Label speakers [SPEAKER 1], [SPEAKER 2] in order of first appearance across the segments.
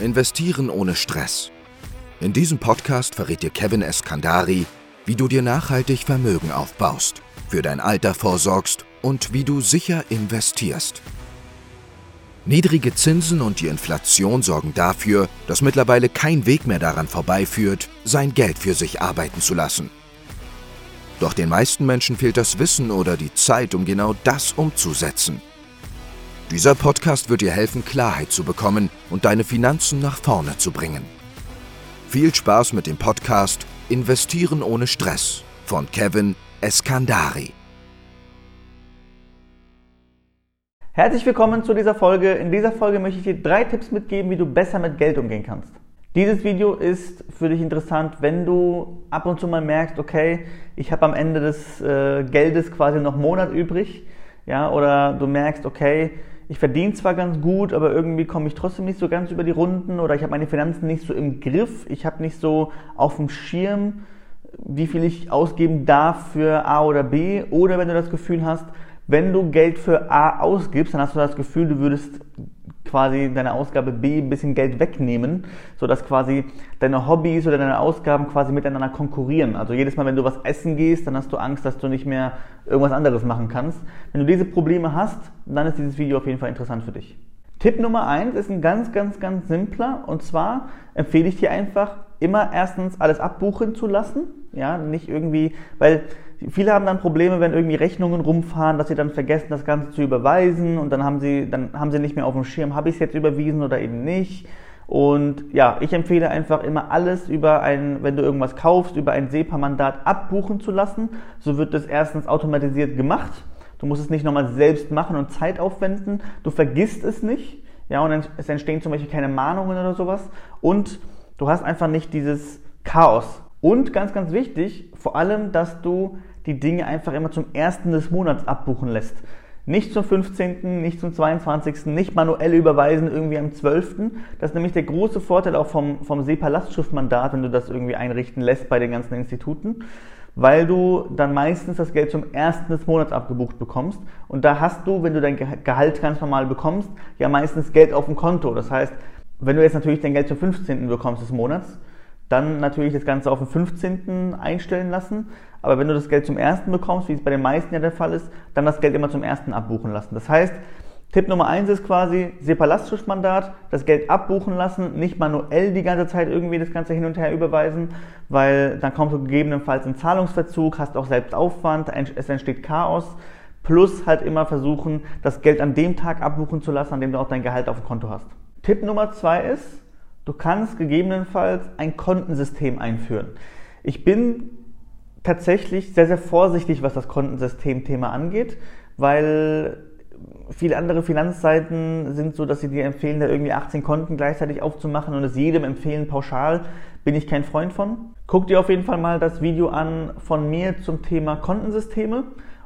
[SPEAKER 1] Investieren ohne Stress. In diesem Podcast verrät dir Kevin Eskandari, wie du dir nachhaltig Vermögen aufbaust, für dein Alter vorsorgst und wie du sicher investierst. Niedrige Zinsen und die Inflation sorgen dafür, dass mittlerweile kein Weg mehr daran vorbeiführt, sein Geld für sich arbeiten zu lassen. Doch den meisten Menschen fehlt das Wissen oder die Zeit, um genau das umzusetzen. Dieser Podcast wird dir helfen, Klarheit zu bekommen und deine Finanzen nach vorne zu bringen. Viel Spaß mit dem Podcast Investieren ohne Stress von Kevin Eskandari.
[SPEAKER 2] Herzlich willkommen zu dieser Folge. In dieser Folge möchte ich dir drei Tipps mitgeben, wie du besser mit Geld umgehen kannst. Dieses Video ist für dich interessant, wenn du ab und zu mal merkst, okay, ich habe am Ende des äh, Geldes quasi noch einen Monat übrig, ja, oder du merkst, okay, ich verdiene zwar ganz gut, aber irgendwie komme ich trotzdem nicht so ganz über die Runden oder ich habe meine Finanzen nicht so im Griff, ich habe nicht so auf dem Schirm, wie viel ich ausgeben darf für A oder B. Oder wenn du das Gefühl hast, wenn du Geld für A ausgibst, dann hast du das Gefühl, du würdest quasi deine Ausgabe B ein bisschen Geld wegnehmen, sodass quasi deine Hobbys oder deine Ausgaben quasi miteinander konkurrieren. Also jedes Mal, wenn du was essen gehst, dann hast du Angst, dass du nicht mehr irgendwas anderes machen kannst. Wenn du diese Probleme hast, dann ist dieses Video auf jeden Fall interessant für dich. Tipp Nummer eins ist ein ganz, ganz, ganz simpler und zwar empfehle ich dir einfach, immer erstens alles abbuchen zu lassen. Ja, nicht irgendwie, weil viele haben dann Probleme, wenn irgendwie Rechnungen rumfahren, dass sie dann vergessen, das Ganze zu überweisen und dann haben sie, dann haben sie nicht mehr auf dem Schirm, habe ich es jetzt überwiesen oder eben nicht. Und ja, ich empfehle einfach immer alles über ein, wenn du irgendwas kaufst, über ein SEPA-Mandat abbuchen zu lassen. So wird das erstens automatisiert gemacht. Du musst es nicht nochmal selbst machen und Zeit aufwenden. Du vergisst es nicht. Ja, und es entstehen zum Beispiel keine Mahnungen oder sowas. Und du hast einfach nicht dieses Chaos. Und ganz, ganz wichtig, vor allem, dass du die Dinge einfach immer zum ersten des Monats abbuchen lässt. Nicht zum 15., nicht zum 22., nicht manuell überweisen irgendwie am 12. Das ist nämlich der große Vorteil auch vom, vom SEPA-Lastschriftmandat, wenn du das irgendwie einrichten lässt bei den ganzen Instituten, weil du dann meistens das Geld zum ersten des Monats abgebucht bekommst. Und da hast du, wenn du dein Gehalt ganz normal bekommst, ja meistens Geld auf dem Konto. Das heißt, wenn du jetzt natürlich dein Geld zum 15. bekommst des Monats, dann natürlich das Ganze auf den 15. einstellen lassen. Aber wenn du das Geld zum ersten bekommst, wie es bei den meisten ja der Fall ist, dann das Geld immer zum ersten abbuchen lassen. Das heißt, Tipp Nummer eins ist quasi SEPA-Lastschriftmandat, das Geld abbuchen lassen, nicht manuell die ganze Zeit irgendwie das Ganze hin und her überweisen, weil dann kommst du gegebenenfalls in Zahlungsverzug, hast auch selbst Aufwand, es entsteht Chaos. Plus halt immer versuchen, das Geld an dem Tag abbuchen zu lassen, an dem du auch dein Gehalt auf dem Konto hast. Tipp Nummer zwei ist, Du kannst gegebenenfalls ein Kontensystem einführen. Ich bin tatsächlich sehr, sehr vorsichtig, was das Kontensystem-Thema angeht, weil viele andere Finanzseiten sind so, dass sie dir empfehlen, da irgendwie 18 Konten gleichzeitig aufzumachen und es jedem empfehlen pauschal. Bin ich kein Freund von. Guck dir auf jeden Fall mal das Video an von mir zum Thema Kontensysteme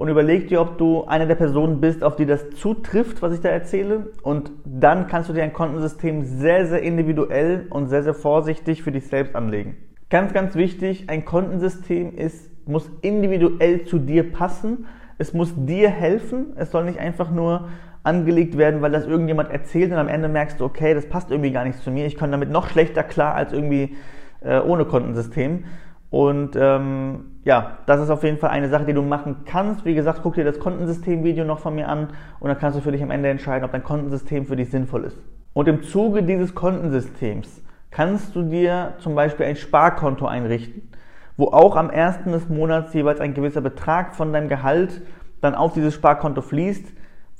[SPEAKER 2] und überleg dir, ob du eine der Personen bist, auf die das zutrifft, was ich da erzähle. Und dann kannst du dir ein Kontensystem sehr, sehr individuell und sehr, sehr vorsichtig für dich selbst anlegen. Ganz, ganz wichtig, ein Kontensystem ist, muss individuell zu dir passen. Es muss dir helfen. Es soll nicht einfach nur angelegt werden, weil das irgendjemand erzählt und am Ende merkst du, okay, das passt irgendwie gar nicht zu mir. Ich komme damit noch schlechter klar als irgendwie äh, ohne Kontensystem. Und ähm, ja, das ist auf jeden Fall eine Sache, die du machen kannst. Wie gesagt, guck dir das Kontensystem-Video noch von mir an und dann kannst du für dich am Ende entscheiden, ob dein Kontensystem für dich sinnvoll ist. Und im Zuge dieses Kontensystems kannst du dir zum Beispiel ein Sparkonto einrichten, wo auch am ersten des Monats jeweils ein gewisser Betrag von deinem Gehalt dann auf dieses Sparkonto fließt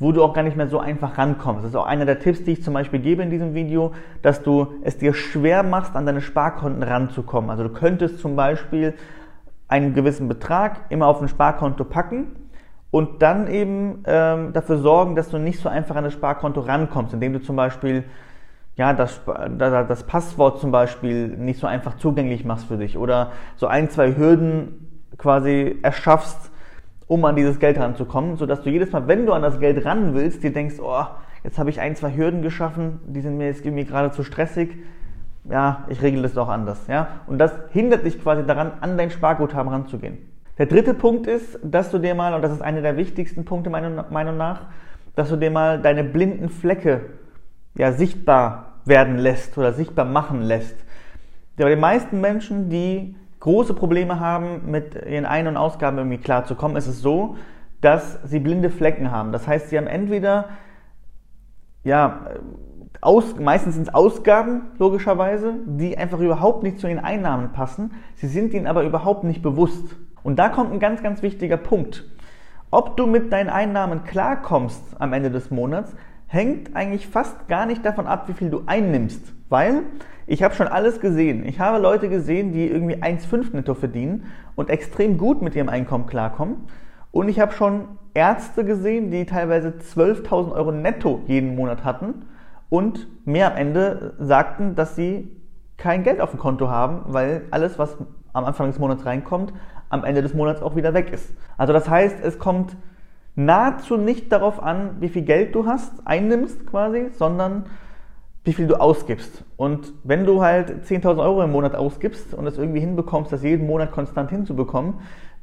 [SPEAKER 2] wo du auch gar nicht mehr so einfach rankommst. Das ist auch einer der Tipps, die ich zum Beispiel gebe in diesem Video, dass du es dir schwer machst, an deine Sparkonten ranzukommen. Also du könntest zum Beispiel einen gewissen Betrag immer auf ein Sparkonto packen und dann eben ähm, dafür sorgen, dass du nicht so einfach an das Sparkonto rankommst, indem du zum Beispiel ja, das, das Passwort zum Beispiel nicht so einfach zugänglich machst für dich oder so ein, zwei Hürden quasi erschaffst, um an dieses Geld ranzukommen, sodass du jedes Mal, wenn du an das Geld ran willst, dir denkst, oh, jetzt habe ich ein, zwei Hürden geschaffen, die sind mir jetzt irgendwie gerade zu stressig. Ja, ich regle das doch anders. Ja? Und das hindert dich quasi daran, an dein Sparguthaben ranzugehen. Der dritte Punkt ist, dass du dir mal, und das ist einer der wichtigsten Punkte meiner Meinung nach, dass du dir mal deine blinden Flecke ja, sichtbar werden lässt oder sichtbar machen lässt. Bei den meisten Menschen, die große Probleme haben, mit ihren Ein- und Ausgaben irgendwie klarzukommen, ist es so, dass sie blinde Flecken haben. Das heißt, sie haben entweder, ja, aus, meistens sind es Ausgaben, logischerweise, die einfach überhaupt nicht zu ihren Einnahmen passen. Sie sind ihnen aber überhaupt nicht bewusst. Und da kommt ein ganz, ganz wichtiger Punkt. Ob du mit deinen Einnahmen klarkommst am Ende des Monats, hängt eigentlich fast gar nicht davon ab, wie viel du einnimmst. Weil ich habe schon alles gesehen. Ich habe Leute gesehen, die irgendwie 1,5 netto verdienen und extrem gut mit ihrem Einkommen klarkommen. Und ich habe schon Ärzte gesehen, die teilweise 12.000 Euro netto jeden Monat hatten und mir am Ende sagten, dass sie kein Geld auf dem Konto haben, weil alles, was am Anfang des Monats reinkommt, am Ende des Monats auch wieder weg ist. Also das heißt, es kommt nahezu nicht darauf an, wie viel Geld du hast, einnimmst quasi, sondern wie viel du ausgibst. Und wenn du halt 10.000 Euro im Monat ausgibst und es irgendwie hinbekommst, das jeden Monat konstant hinzubekommen,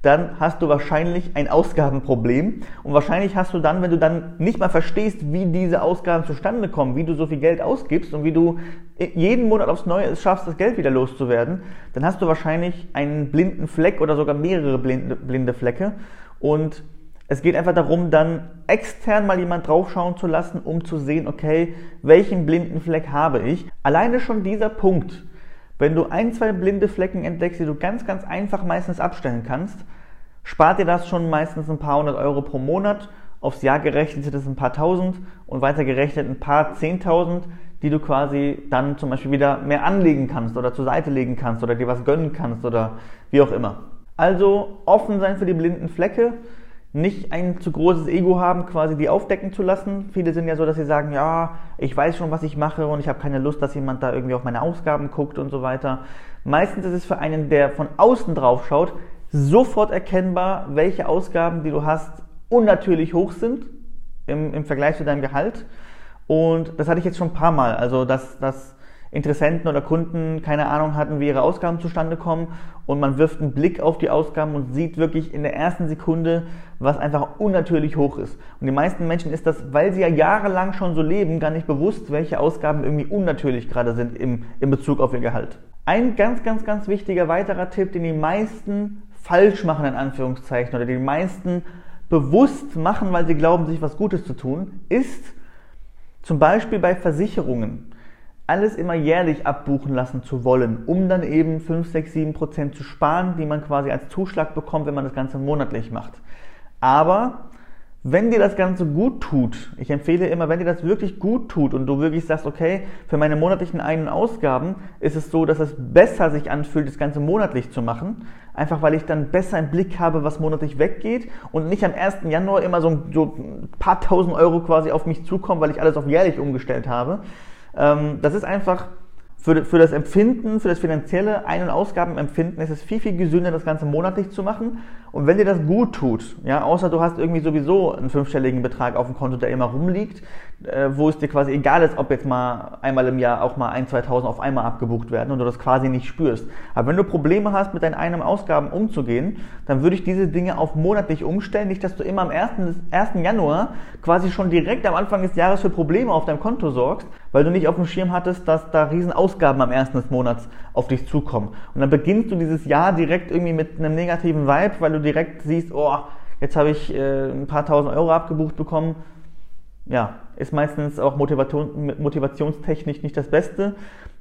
[SPEAKER 2] dann hast du wahrscheinlich ein Ausgabenproblem. Und wahrscheinlich hast du dann, wenn du dann nicht mal verstehst, wie diese Ausgaben zustande kommen, wie du so viel Geld ausgibst und wie du jeden Monat aufs Neue es schaffst, das Geld wieder loszuwerden, dann hast du wahrscheinlich einen blinden Fleck oder sogar mehrere blinde, blinde Flecke. Und es geht einfach darum, dann extern mal jemand draufschauen zu lassen, um zu sehen, okay, welchen blinden Fleck habe ich. Alleine schon dieser Punkt, wenn du ein, zwei blinde Flecken entdeckst, die du ganz, ganz einfach meistens abstellen kannst, spart dir das schon meistens ein paar hundert Euro pro Monat. Aufs Jahr gerechnet sind es ein paar tausend und weiter gerechnet ein paar zehntausend, die du quasi dann zum Beispiel wieder mehr anlegen kannst oder zur Seite legen kannst oder dir was gönnen kannst oder wie auch immer. Also offen sein für die blinden Flecke nicht ein zu großes Ego haben, quasi die aufdecken zu lassen. Viele sind ja so, dass sie sagen, ja, ich weiß schon, was ich mache und ich habe keine Lust, dass jemand da irgendwie auf meine Ausgaben guckt und so weiter. Meistens ist es für einen, der von außen drauf schaut, sofort erkennbar, welche Ausgaben, die du hast, unnatürlich hoch sind im, im Vergleich zu deinem Gehalt. Und das hatte ich jetzt schon ein paar Mal. Also, dass, dass Interessenten oder Kunden keine Ahnung hatten, wie ihre Ausgaben zustande kommen und man wirft einen Blick auf die Ausgaben und sieht wirklich in der ersten Sekunde, was einfach unnatürlich hoch ist. Und den meisten Menschen ist das, weil sie ja jahrelang schon so leben, gar nicht bewusst, welche Ausgaben irgendwie unnatürlich gerade sind im, in Bezug auf ihr Gehalt. Ein ganz, ganz, ganz wichtiger weiterer Tipp, den die meisten falsch machen, in Anführungszeichen, oder die meisten bewusst machen, weil sie glauben, sich was Gutes zu tun, ist zum Beispiel bei Versicherungen alles immer jährlich abbuchen lassen zu wollen, um dann eben 5, 6, 7 Prozent zu sparen, die man quasi als Zuschlag bekommt, wenn man das Ganze monatlich macht. Aber wenn dir das Ganze gut tut, ich empfehle immer, wenn dir das wirklich gut tut und du wirklich sagst, okay, für meine monatlichen Ein- und Ausgaben ist es so, dass es besser sich anfühlt, das Ganze monatlich zu machen, einfach weil ich dann besser im Blick habe, was monatlich weggeht und nicht am 1. Januar immer so, ein paar tausend Euro quasi auf mich zukommen, weil ich alles auf jährlich umgestellt habe, das ist einfach für, für das Empfinden, für das finanzielle Ein- und Ausgabenempfinden ist es viel, viel gesünder, das Ganze monatlich zu machen. Und wenn dir das gut tut, ja, außer du hast irgendwie sowieso einen fünfstelligen Betrag auf dem Konto, der immer rumliegt, äh, wo es dir quasi egal ist, ob jetzt mal einmal im Jahr auch mal 1, 2000 auf einmal abgebucht werden und du das quasi nicht spürst. Aber wenn du Probleme hast, mit deinen Ein- und Ausgaben umzugehen, dann würde ich diese Dinge auf monatlich umstellen. Nicht, dass du immer am 1. 1. Januar quasi schon direkt am Anfang des Jahres für Probleme auf deinem Konto sorgst, weil du nicht auf dem Schirm hattest, dass da riesen Ausgaben am 1. des Monats auf dich zukommen. Und dann beginnst du dieses Jahr direkt irgendwie mit einem negativen Vibe, weil du direkt siehst, oh, jetzt habe ich äh, ein paar tausend Euro abgebucht bekommen ja, ist meistens auch Motivation, motivationstechnisch nicht das Beste.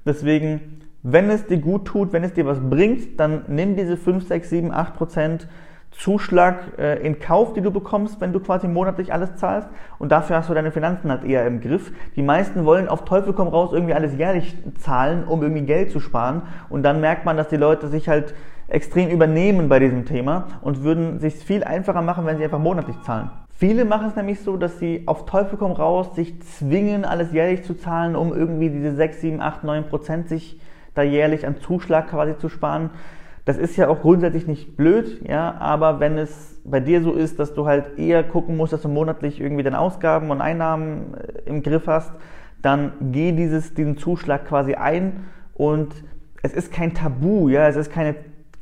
[SPEAKER 2] Deswegen, wenn es dir gut tut, wenn es dir was bringt, dann nimm diese 5, 6, 7, 8 Prozent Zuschlag äh, in Kauf, die du bekommst, wenn du quasi monatlich alles zahlst. Und dafür hast du deine Finanzen halt eher im Griff. Die meisten wollen auf Teufel komm raus irgendwie alles jährlich zahlen, um irgendwie Geld zu sparen. Und dann merkt man, dass die Leute sich halt extrem übernehmen bei diesem Thema und würden sich viel einfacher machen, wenn sie einfach monatlich zahlen. Viele machen es nämlich so, dass sie auf Teufel komm raus sich zwingen, alles jährlich zu zahlen, um irgendwie diese 6, 7, 8, 9 Prozent sich da jährlich an Zuschlag quasi zu sparen. Das ist ja auch grundsätzlich nicht blöd, ja, aber wenn es bei dir so ist, dass du halt eher gucken musst, dass du monatlich irgendwie deine Ausgaben und Einnahmen äh, im Griff hast, dann geh dieses, diesen Zuschlag quasi ein und es ist kein Tabu, ja, es ist keine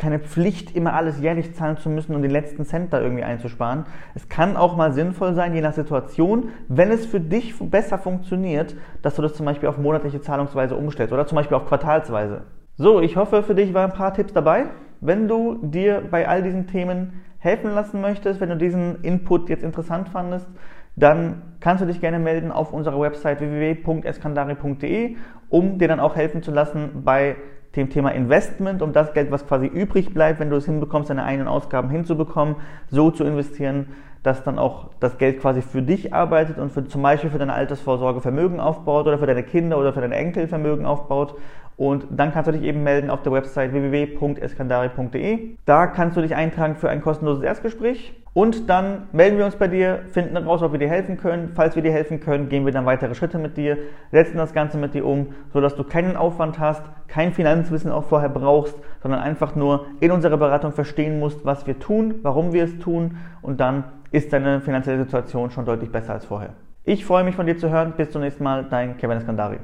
[SPEAKER 2] keine Pflicht, immer alles jährlich zahlen zu müssen und den letzten Cent da irgendwie einzusparen. Es kann auch mal sinnvoll sein, je nach Situation, wenn es für dich besser funktioniert, dass du das zum Beispiel auf monatliche Zahlungsweise umstellst oder zum Beispiel auf Quartalsweise. So, ich hoffe, für dich waren ein paar Tipps dabei. Wenn du dir bei all diesen Themen helfen lassen möchtest, wenn du diesen Input jetzt interessant fandest, dann kannst du dich gerne melden auf unserer Website www.eskandari.de, um dir dann auch helfen zu lassen bei dem Thema Investment, um das Geld, was quasi übrig bleibt, wenn du es hinbekommst, deine Ein- und Ausgaben hinzubekommen, so zu investieren, dass dann auch das Geld quasi für dich arbeitet und für, zum Beispiel für deine Altersvorsorge Vermögen aufbaut oder für deine Kinder oder für deine Enkel Vermögen aufbaut. Und dann kannst du dich eben melden auf der Website www.eskandari.de. Da kannst du dich eintragen für ein kostenloses Erstgespräch. Und dann melden wir uns bei dir, finden raus, ob wir dir helfen können. Falls wir dir helfen können, gehen wir dann weitere Schritte mit dir, setzen das Ganze mit dir um, sodass du keinen Aufwand hast, kein Finanzwissen auch vorher brauchst, sondern einfach nur in unserer Beratung verstehen musst, was wir tun, warum wir es tun und dann ist deine finanzielle Situation schon deutlich besser als vorher. Ich freue mich von dir zu hören. Bis zum nächsten Mal, dein Kevin Eskandari.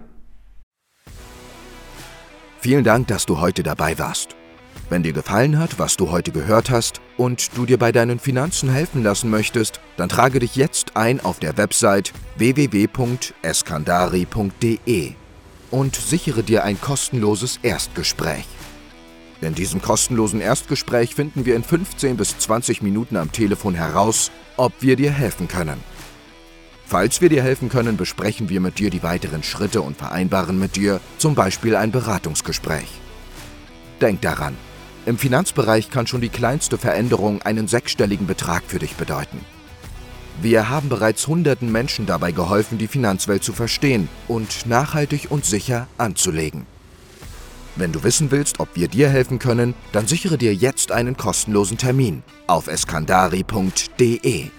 [SPEAKER 1] Vielen Dank, dass du heute dabei warst. Wenn dir gefallen hat, was du heute gehört hast und du dir bei deinen Finanzen helfen lassen möchtest, dann trage dich jetzt ein auf der Website www.eskandari.de und sichere dir ein kostenloses Erstgespräch. In diesem kostenlosen Erstgespräch finden wir in 15 bis 20 Minuten am Telefon heraus, ob wir dir helfen können. Falls wir dir helfen können, besprechen wir mit dir die weiteren Schritte und vereinbaren mit dir zum Beispiel ein Beratungsgespräch. Denk daran, im Finanzbereich kann schon die kleinste Veränderung einen sechsstelligen Betrag für dich bedeuten. Wir haben bereits hunderten Menschen dabei geholfen, die Finanzwelt zu verstehen und nachhaltig und sicher anzulegen. Wenn du wissen willst, ob wir dir helfen können, dann sichere dir jetzt einen kostenlosen Termin auf eskandari.de.